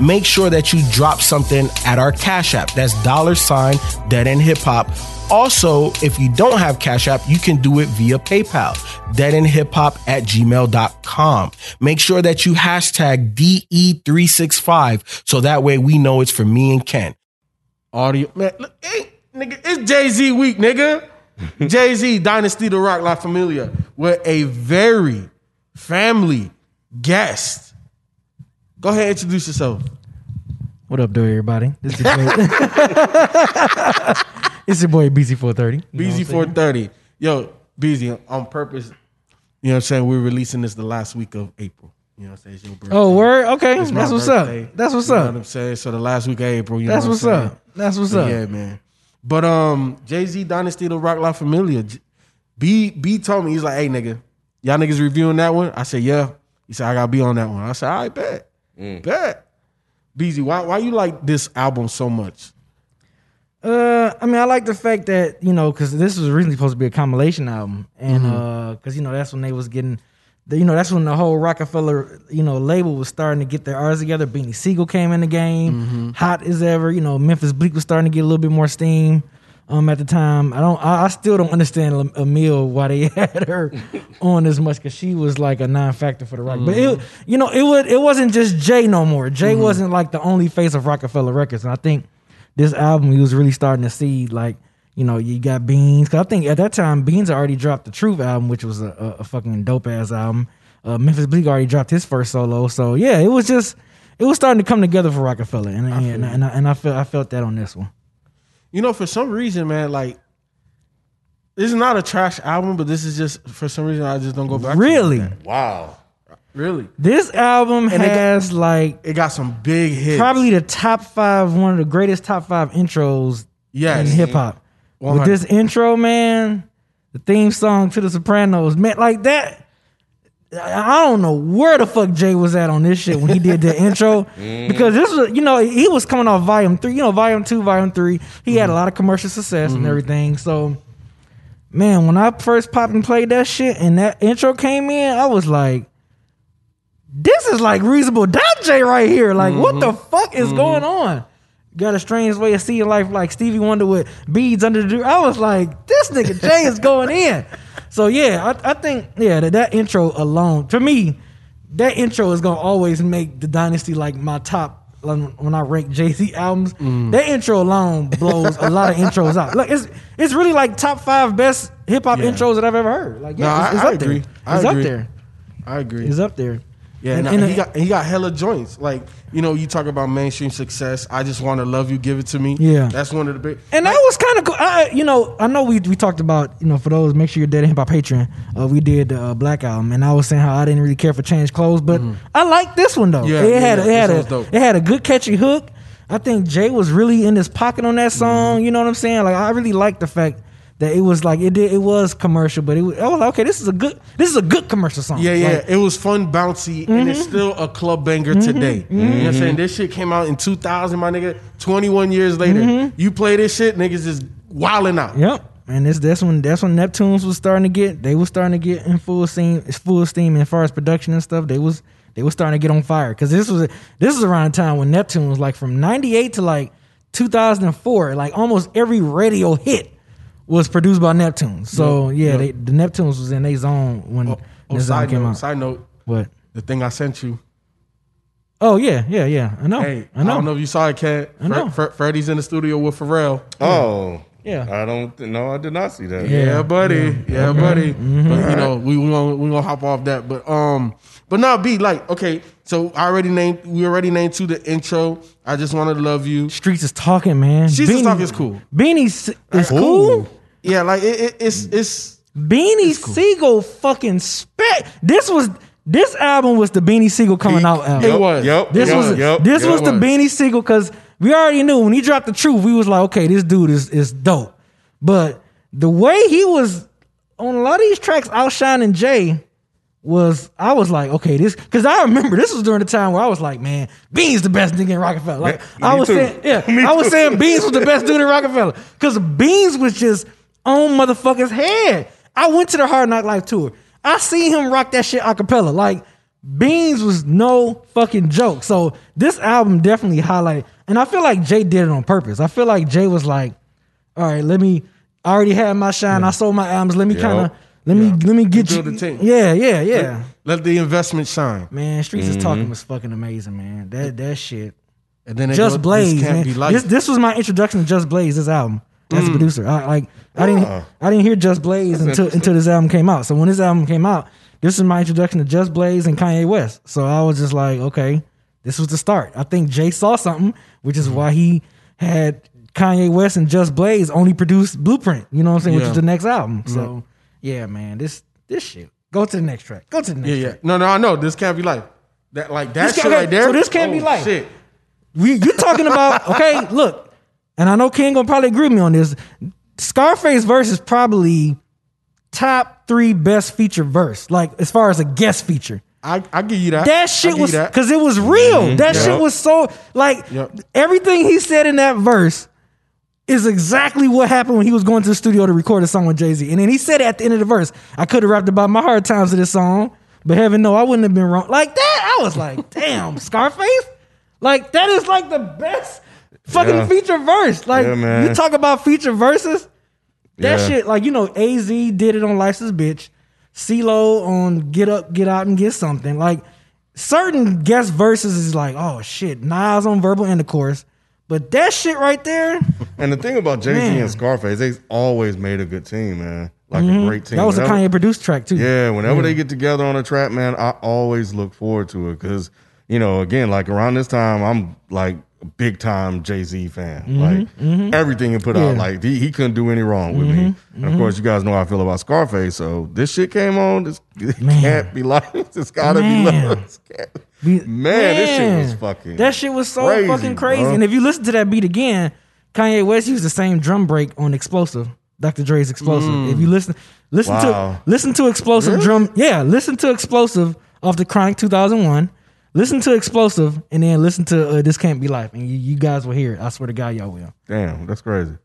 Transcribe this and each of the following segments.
make sure that you drop something at our Cash App. That's dollar sign Dead End Hip Hop. Also, if you don't have Cash App, you can do it via PayPal, deadendhiphop at gmail.com. Make sure that you hashtag DE365 so that way we know it's for me and Ken. Audio, man, look, hey, nigga, it's Jay Z week, nigga. Jay Z, Dynasty the Roc La Familia, with a very family guest. Go ahead, introduce yourself. What up, do everybody? This is your boy, it's your boy BZ430. You know what I'm saying? BZ430. Yo, BZ, on purpose, you know what I'm saying? We're releasing this the last week of April. You know what I'm saying? It's your birthday. Oh, word? Okay. It's my That's what's birthday. up. That's what's You know up. what I'm saying? So the last week of April, you That's know what's I'm saying? up. That's what's up. Yeah, man. But um, Jay Z Dynasty the Roc La Familia. J- B B told me he's like, hey nigga, y'all niggas reviewing that one? I said yeah. He said I gotta be on that one. I said I bet, bet. BZ, why why you like this album so much? Uh, I mean, I like the fact that you know, because this was originally supposed to be a compilation album, and Mm-hmm. uh, because you know that's when they was getting, the, you know, that's when the whole Roc-A-Fella, you know, label was starting to get their artists together. Beanie Sigel came in the game, Mm-hmm. hot as ever. You know, Memphis Bleek was starting to get a little bit more steam. Um, at the time, I don't, I, I still don't understand Amil why they had her on as much because she was like a non-factor for the rock. But it, you know, it was, it wasn't just Jay no more. Jay wasn't like the only face of Roc-A-Fella Records, and I think this album, he was really starting to see like, you know, you got Beans. Cause I think at that time, Beans already dropped the Truth album, which was a, a, a fucking dope ass album. Uh, Memphis Bleek already dropped his first solo, so yeah, it was just, it was starting to come together for Roc-A-Fella, and and, and, I, and I felt I felt that on this one. You know, for some reason, man, like this is not a trash album, but this is just for some reason I just don't go back. to it. Really, Wow. really. this album And it got- has like It got some big hits. probably the top five, one of the greatest top five intros Yes. in hip hop. With this intro, man, the theme song to The Sopranos, man, like that. I don't know where the fuck Jay was at on this shit when he did the intro because this was, you know, he was coming off volume three, you know, volume two, volume three. He had a mm-hmm. lot of commercial success and mm-hmm. everything. So, man, when I first popped and played that shit and that intro came in, I was like, this is like reasonable doubt Jay right here. Like, what the mm-hmm. fuck is going on? Got a strange way of seeing life, like Stevie Wonder with beads under the. door. I was like, this nigga Jay is going in. So yeah, I, I think yeah that, that intro alone for me, that intro is gonna always make the Dynasty like my top. When when I rank Jay Z albums, mm. that intro alone blows a lot of intros out. Look, it's it's really like top five best hip hop Yeah. intros that I've ever heard. Like yeah, No, it's, it's I- I up there. agree. I It's agree. up there. I agree. It's up there. Yeah, And- and, and he it- got he got hella joints. Like you know, you talk about mainstream success. I just want to love you, give it to me. Yeah. that's one of the big. And that was kind of cool. I, you know, I know we we talked about you know for those make sure you're dead hip hop patron. Uh, we did the uh, Black album, and I was saying how I didn't really care for change clothes, but I like this one though. Yeah, it yeah, had it had a dope. it had a good catchy hook. I think Jay was really in his pocket on that song. Mm-hmm. You know what I'm saying? Like I really like the fact that it was like it did it was commercial, but it was, I was like okay, this is a good this is a good commercial song. Yeah, yeah. Like, it was fun, bouncy, and Mm-hmm. it's still a club banger today. You know what I'm saying? This shit came out in 2000, my nigga. 21 years later, you play this shit, niggas is wilding out. Mm-hmm. Yep. And this that's when that's when Neptunes was starting to get they was starting to get in full steam it's full steam as far as production and stuff. They was they was starting to get on fire because this was this is around the time when Neptune was like from '98 to like 2004. Like almost every radio hit was produced by Neptune. So Yep, yeah, yep. they, the Neptunes was in their zone when Oh, oh, this song side came note, out. side note, What? the thing I sent you. Oh yeah, yeah, yeah. I know. Hey, I know. I don't know if you saw it, Cat. I know. Fre- Fre- Freddie's in the studio with Pharrell. Oh. Yeah. I don't no, I did not see that. Yeah. Yeah, buddy. Yeah, buddy. Mm-hmm. But you know, we we gonna we gonna hop off that. But um, but now be like, okay, so I already named we already named to the intro. I just wanted to love you. Streets is talking, man. Streets is Talking is cool. Beanie is is Ooh. cool. Yeah, like it, it, it's mm. it's Beanie Sigel fucking spec. This was this album was the Beanie Sigel coming out album. It was. Yep. This yep, was yep, this yep. was the Beanie Sigel because we already knew when he dropped the truth, we was like, okay, this dude is is dope. But the way he was on a lot of these tracks outshining Jay, was I was like, okay, this because I remember this was during the time where I was like, man, Beans the best nigga in Roc-A-Fella. Like Me I was too. saying, yeah, Me I was too. saying Beans was the best dude in Roc-A-Fella because Beans was just on motherfuckers' head. I went to the Hard Knock Life tour. I seen him rock that shit a cappella. Like Beans was no fucking joke. So this album definitely highlighted, and I feel like Jay did it on purpose. I feel like Jay was like, all right, let me. I already had my shine. I sold my albums. Let me Yep. kind of. Let me let me get Build you. a team. Yeah, yeah, yeah. Let the investment shine. Man, Streets is Mm-hmm. Talking was fucking amazing, man. That that shit. And then Just goes, Blaze, this can't man. be. This this was my introduction to Just Blaze. This album as a producer. I like I didn't Ah. I didn't hear Just Blaze until until this album came out. So when this album came out, this is my introduction to Just Blaze and Kanye West. So I was just like, okay, this was the start. I think Jay saw something, which is why he had Kanye West and Just Blaze only produce Blueprint. You know what I'm saying? Which is the next album. So yeah, man, this this shit. Go to the next track. Go to the next yeah, yeah. track. No, no, I know. This can't be life. That like that This shit right there. so this can't be oh, life. Shit. We you talking about okay? Look, and I know King gonna probably agree with me on this. Scarface verse is probably top three best feature verse, like as far as a guest feature. I I give you that. That shit was because it was real. Mm-hmm. That Yep. shit was so like Yep. everything he said in that verse is exactly what happened when he was going to the studio to record a song with Jay Z. And then he said at the end of the verse, "I could have rapped about my hard times to this song, but heaven no, I wouldn't have been wrong." Like that, I was like, "Damn, Scarface!" Like that is like the best fucking Yeah. feature verse. Like Yeah, you talk about feature verses. That Yeah. shit, like you know, Az did it on Life's a Bitch, CeeLo on Get Up, Get Out and Get Something. Like certain guest verses is like, oh shit, Nas on Verbal Intercourse, but that shit right there, And the thing about Jay Z and Scarface, they always made a good team, man. Like a great team. Mm-hmm. that was a Kanye produced track too. Yeah, whenever they get together on a track, man, I always look forward to it because you know, again, like around this time, I'm like a big time Jay Z fan. Like everything he put out, Mm-hmm. Yeah. Mm-hmm. like he, he couldn't do any wrong with me. And of course, you guys know how I feel about Scarface. So this shit came on. This it can't be like it's gotta Man. be love. It's Man, this shit was fucking That shit was so crazy, fucking crazy. bro. And if you listen to that beat again, Kanye West used the same drum break on Explosive, Dr. Dre's Explosive. If you listen, listen Wow. to listen to Explosive drum, yeah, listen to Explosive off the Chronic 2001. Listen to Explosive and then listen to uh, This Can't Be Life, and you, you guys will hear it. I swear to God, y'all will. Damn, that's crazy.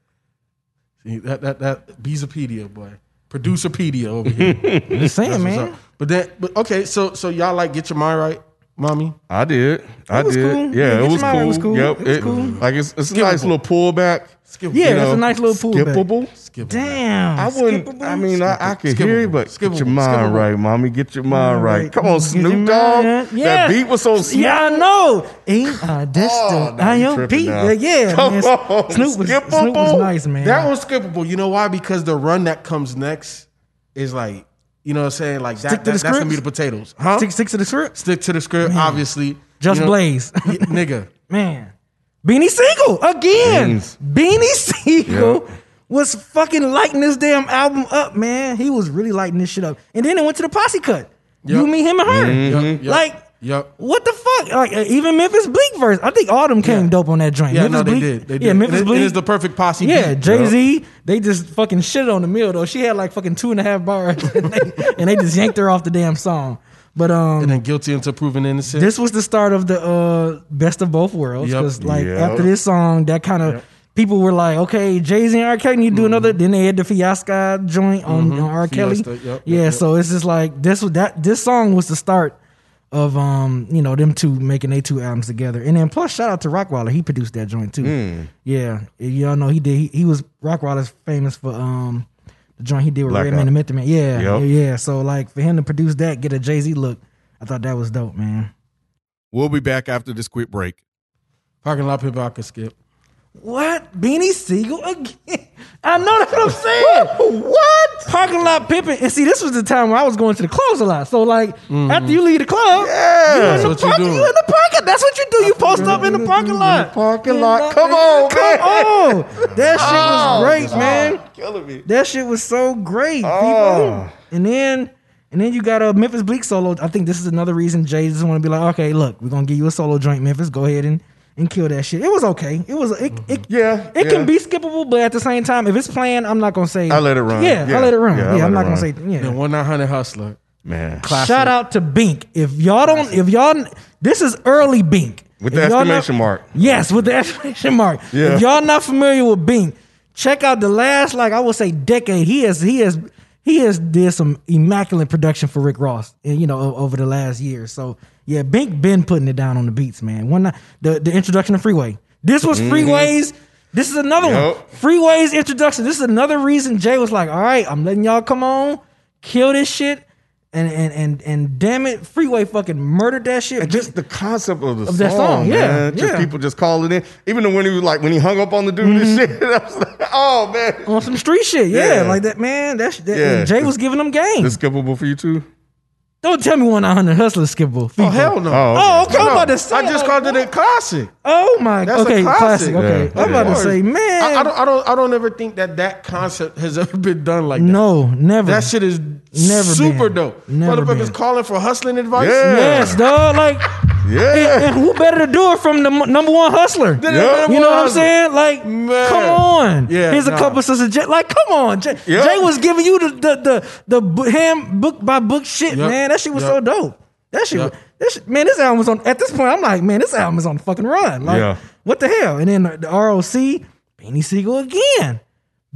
See, that that that Beezopedia boy, producerpedia over here. Just saying, That's what's man. up. But then, but okay, so so y'all like get your mind right, mommy. I did. I did. cool. Yeah, it was cool. was cool. Yep. It was cool. Like it's it's a nice little pullback. Skip, Yeah, you that's a nice little pullback. Skippable. skip. Damn. I wouldn't. skippable? I mean, I, I could Skippable. hear you, but get your mind Skippable. right, mommy. Get your mind Right. right. Come on, Snoop Dogg. Yeah. That beat was so smooth. Yeah, I know. Ain't I just Oh, I am Pete. Yeah, yeah, Come man. on, Snoop was Snoop was nice, man. That was skippable. You know why? Because the run that comes next is like, you know what I'm saying? Like that, Stick to that the that's gonna be the potatoes. Huh? stick, stick to the script. Stick to the script, obviously. Just You know- Blaze. Yeah, nigga. Man. Beanie Sigel again. Beans. Beanie Sigel Yeah. was fucking lighting this damn album up, man. He was really lighting this shit up. And then it went to the posse cut. You, me, him, and her. Mm-hmm. Yup, yup, Like, yup. what the fuck? Like, uh, even Memphis Bleek verse. I think all of them came Yeah. dope on that joint. Yeah, Memphis no, they Bleek, did. They did. Yeah, Memphis and it, Bleek. it is the perfect posse. Yeah. Jay Z, they just fucking shit on the mill though. She had like fucking two and a half bars, and they, and they just yanked her off the damn song. But um, and then guilty until proven innocent. this was the start of the uh best of both worlds Yep. because like Yep. after this song, that kind of people were like, okay, Jay Z and R. Kelly need to do another. Then they had the Fiasco joint on, on R. Kelly. Fiesta, yep, yeah, yep, so it's just like this was that this song was the start of um you know them two making they two albums together, and then plus shout out to Rockwilder, he produced that joint too. Yeah, y'all know he did. He, he was Rockwilder's famous for um the joint he did with Blackout. Redman and Method Man. Yeah, Yep. yeah. So like for him to produce that, get a Jay Z look, I thought that was dope, man. We'll be back after this quick break. Parking lot people I could skip. What? Beanie Sigel again? I know that's what I'm saying. what? Parking lot pimping. And see, this was the time where I was going to the clubs a lot. So like mm-hmm. after you leave the club, Yeah. you in That's the what you parking, do. you in the parking. That's what you do. You post up in the parking lot. Parking lot. Come on, Come on. That shit was oh, great, Oh, man. Killing me. That shit was so great, Oh. And then and then you got a Memphis Bleek solo. I think this is another reason Jay just want to be like, okay, look, we're gonna give you a solo joint, Memphis. Go ahead and and kill that shit. It was okay. It was it, mm-hmm. it Yeah, It yeah. can be skippable, but at the same time, if it's playing, I'm not gonna say I let it run. Yeah, Yeah, I let it run. yeah, Yeah, I let I'm it not gonna say yeah. Then one nine hundred hustler. Man. Shout out to Bink. If y'all don't, if y'all, this is early Bink. With If the y'all exclamation not- mark. Yes, with the exclamation mark. Yeah. If y'all not familiar with Bink, check out the last, like I would say, decade. He has, he has, he has did some immaculate production for Rick Ross, and you know, over the last year. So yeah, Bink been putting it down on the beats, man. One night, the the introduction of Freeway. This was Freeways. This is another one. Mm-hmm. Freeway's introduction. This is another reason Jay was like, "All right, I'm letting y'all come on, kill this shit." And and and and damn it, Freeway fucking murdered that shit. And just the concept of the Of song, that song, yeah, man. Just yeah. Mm-hmm. people just calling in. Even when he was like when he hung up on the dude and shit, I was like, oh man. on some street shit, yeah, Yeah. like that, man. That, that Yeah. Jay was giving them game. This skippable for you too? Don't tell me one nine hundred hustler skippable. Oh hell no! Oh, Oh, okay. I'm about to say. I just called it a classic. Oh my. That's a okay, classic. classic. Okay, Yeah. I'm about to say, man. I, I don't, I don't, I don't ever think that that concept has ever been done like that. no, never. that shit is Never super been. dope. Never Motherfuckers been. calling for hustling advice. Yeah. Yes, dog. Like, Yeah. and who better to do it from the m- number one hustler? Than the Yeah. number You know what I'm saying? Like, Man. come on. Yeah, Here's a couple of Jay. Like, come on. Jay, Yeah. Jay was giving you the the the, the ham book by book shit, Yep. man. That shit was Yep. so dope. That shit, Yep. that shit, man. This album was on. At this point, I'm like, man, this album is on the fucking run. Like, Yeah. what the hell? And then the, the ROC, Beanie Sigel again.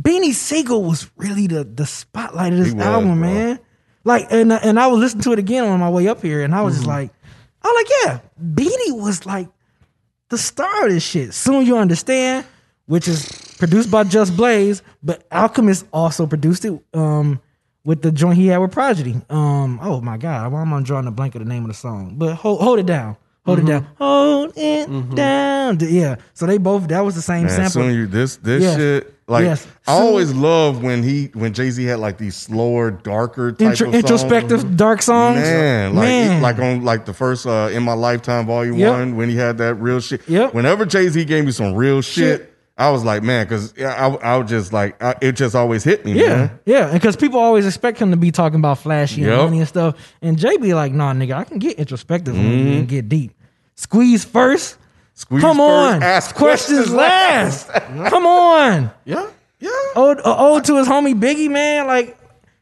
Beanie Sigel was really the the spotlight of this was, album, bro. man. Like, and and I was listening to it again on my way up here, and I was just Mm-hmm. like, I was like, yeah, Beanie was like the star of this shit. Soon you understand, which is produced by Just Blaze, but Alchemist also produced it um, with the joint he had with Prodigy. Um, oh my god, why am I drawing a blank of the name of the song? But hold, hold it down. Hold it down. Hold it down. Yeah. So they both that was the same Man, sample. soon you this this Yes. shit like Yes. I always love when he when Jay Z had like these slower, darker type Intro- of introspective dark songs. Man, like Man. like on like the first uh in my lifetime volume Yep. one when he had that real shit. Yep. Whenever Jay Z gave me some real shit, Shit. I was like, man, because I, I was just like I, it just always hit me, Yeah, man. yeah, because people always expect him to be talking about flashy and money and stuff, and Jay be like, "Nah, nigga, I can get introspective Mm-hmm. and get deep. Squeeze first, Squeeze come first, on. ask questions, questions last. come on. Yeah, yeah. Ode, uh, ode to his homie Biggie, man. Like,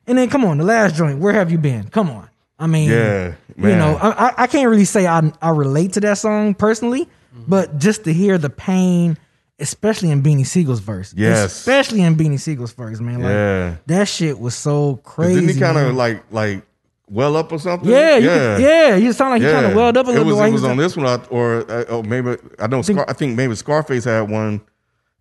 and then come on, the last joint. Where have you been? Come on. I mean, Yeah, you know, I, I- can't really say I I relate to that song personally, but just to hear the pain, especially in Beanie Sigel's verse, Yes. especially in Beanie Sigel's verse, man. Like, Yeah. that shit was so crazy. Didn't he kind of like like well up or something? Yeah, you could- yeah. You sound like you kind of welled up a little it was, bit. It he was on this one, I- or uh, oh, maybe I don't. Scar, I think maybe Scarface had one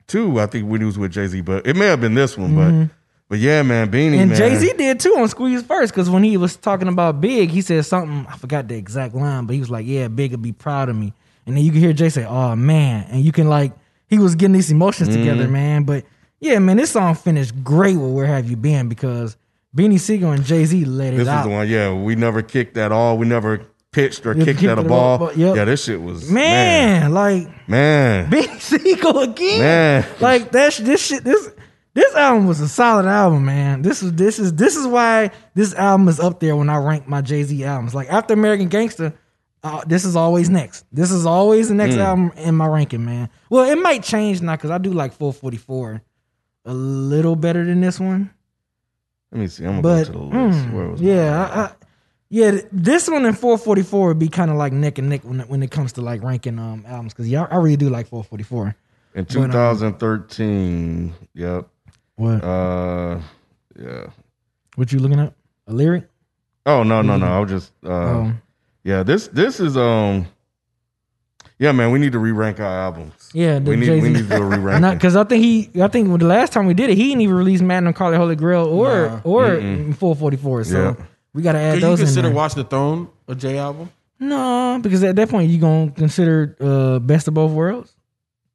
too. I think when he was with Jay Z, but it may have been this one. But but yeah, man, Beanie Mm-hmm. And. Jay Z did too on Squeeze First because when he was talking about Big, he said something. I forgot the exact line, but he was like, "Yeah, Big would be proud of me." And then you can hear Jay say, "Oh man," and you can like he was getting these emotions together, Mm-hmm. man. But yeah, man, this song finished great with "Where Have You Been" because Beanie Sigel and Jay Z let it This out. the one. Yeah, we never kicked at all. We never pitched or kicked kicked at a it ball. yep. Yeah, this shit was Man, like man. man. Beanie Sigel again. Man. Like that. This shit. This this album was a solid album, man. This is this is this is why this album is up there when I rank my Jay Z albums. Like after American Gangster, uh, this is always next. This is always the next album in my ranking, man. Well, it might change now because I do like 444 a little better than this one. Let me see. I'm gonna But go to the list. mm, Where was yeah. I, I, yeah, this one and 444 would be kind of like neck and neck when it, when it comes to like ranking um albums because yeah, I really do like 444. in but, um, 2013. Yep. What? Uh, yeah. what you looking at? A lyric? Oh no no no! I was just uh, Oh. yeah. This this is um yeah man. We need to re rank our albums. Yeah, we need Jay-Z. we need to do a re rank. because I think he, I think the last time we did it, he didn't even release Magna Carta Holy Grail or Nah. or 444. So Yeah. we got to add Can you those in consider there. Watch the Throne a J album? No, because at that point you gonna consider uh, best of both worlds.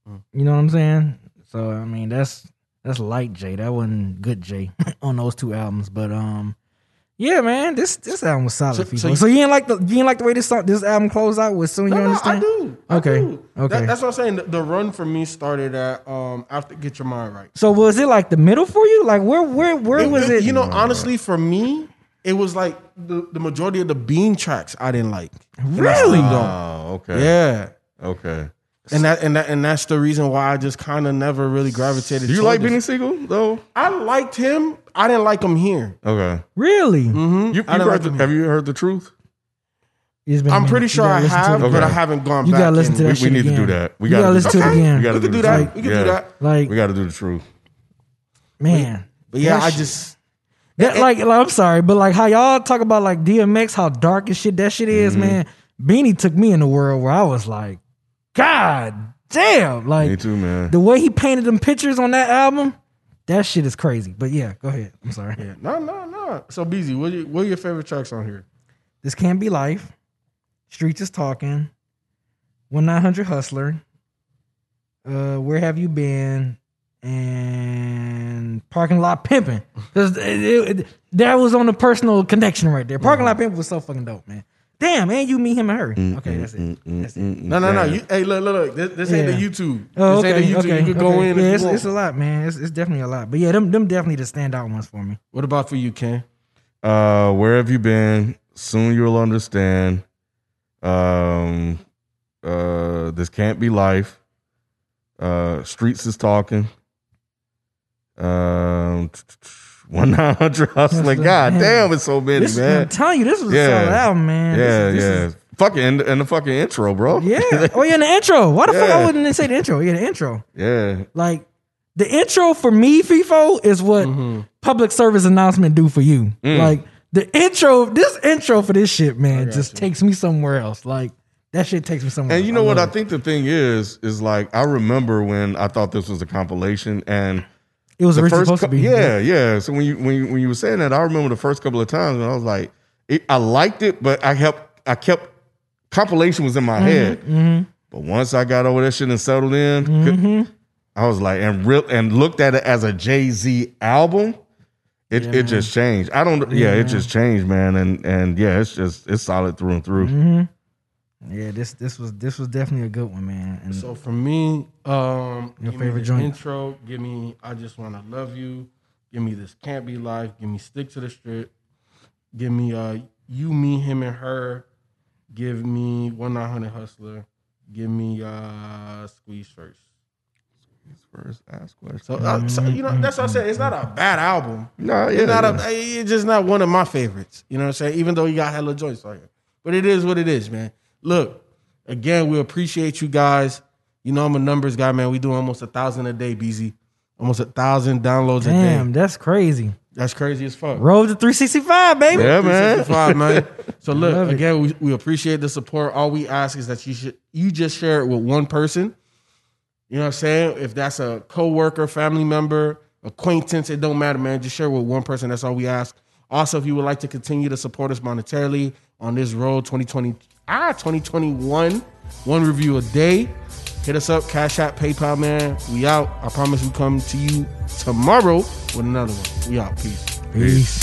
Hmm. You know what I'm saying? So I mean that's that's light J. That wasn't good J on those two albums. But um, yeah, man, this this album was solid. So- So, so so, you- so you didn't like the you didn't like the way this song, this album closed out with soon. No, you no, understand? I do. I Okay, do. okay. That- that's what I'm saying. The, the run for me started at um after Get Your Mind Right. So was it like the middle for you? Like where where where was it? You know, honestly, for me, it was like the, the majority of the Bean tracks I didn't like. Really? slept. Oh okay Yeah. okay. And that and that and that's the reason why I just kind of never really gravitated. Do you like this. Benny Sigel though? I liked him. I didn't like him here. Okay. Really? You, you heard like the, have you heard the truth? It's been a I'm pretty sure I have, but Okay. I haven't gone You back. gotta listen and- to that We, shit we need to do that. We You gotta gotta listen to it again. We gotta We do could do that. truth. We could do that. Like, We gotta do the truth. man. But yeah, I just That, like, like, I'm sorry, but like how y'all talk about like DMX, how dark and shit that shit Mm-hmm. is, man. Beanie took me in the world where I was like, God damn, like Me too, man. the way he painted them pictures on that album, that shit is crazy. But yeah, go ahead. I'm sorry. yeah. No, no, no. So BZ, what are, you, what are your favorite tracks on here? This can't be life. Streets is talking. One nine hundred hustler. Uh, where have you been? And parking lot pimping. 'Cause it- it- it- that was on the personal connection right there. Parking lot pimping was so fucking dope, man. Damn, and you, meet him, and her. Okay, that's it. That's it. No, no, no. You, hey, look, look, look. This, this ain't the Yeah. YouTube. Oh, this okay, ain't the YouTube. okay, you could go okay. in. Yeah, if it's, you it's a lot, man. It's, it's definitely a lot. But yeah, them them definitely the standout ones for me. What about for you, Ken? Uh, where have you been? Soon you'll understand. Um, uh, this can't be life. Uh, streets is talking. Um, one nine hundred hustling. God Man. damn, it's so many, This, I'm telling you, this was Yeah. a solid album, man. This Yeah, is- this yeah. is- Fucking and, and the fucking intro, bro. yeah. Oh yeah, in the intro. Why the fuck Yeah. I wouldn't they say the intro? Yeah, the intro. yeah. Like the intro for me, Feefo, is what Mm-hmm. public service announcement do for you. Mm. Like the intro, this intro for this shit, man, just takes me somewhere else. Like that shit takes me somewhere. And else. you know what? I love it. think the thing is, is like I remember when I thought this was a compilation, and it was the originally first, supposed to be. yeah, yeah. So when you when you, when you were saying that, I remember the first couple of times when I was like, it, I liked it, but I kept I kept compilation was in my Mm-hmm, head. But once I got over that shit and settled in, Mm-hmm. I was like, and real and looked at it as a Jay Z album. It it just changed. I don't. Yeah, it just changed, man. And and yeah, it's just it's solid through and through. Yeah, this this was this was definitely a good one, man. And So for me, um, Your give favorite the joint? intro. Give me I just want to love you. Give me this can't be life. Give me stick to the strip. Give me uh you, me, him, and her. Give me one nine hundred hustler. Give me uh squeeze first. Squeeze First, ask question. So, uh, so you know that's what I said. It's not a bad album. No, yeah, It's not yeah. a. It's just not one of my favorites. You know what I'm saying? Even though you got hella joints on here, but it is what it is, man. Look, again, we appreciate you guys. You know I'm a numbers guy, man. We do almost a thousand a day, BZ. Almost a thousand downloads damn, a day. Damn, that's crazy. That's crazy as fuck. Roll to 365, baby. Yeah, man. 365, man. So look, Love again, we, we appreciate the support. All we ask is that you should you just share it with one person. You know what I'm saying? If that's a coworker, family member, acquaintance, it don't matter, man. Just share it with one person. That's all we ask. Also, if you would like to continue to support us monetarily on this road 2020, ah, 2021, one review a day, hit us up, Cash App, PayPal, man. We out. I promise we come to you tomorrow with another one. We out. Peace. Peace.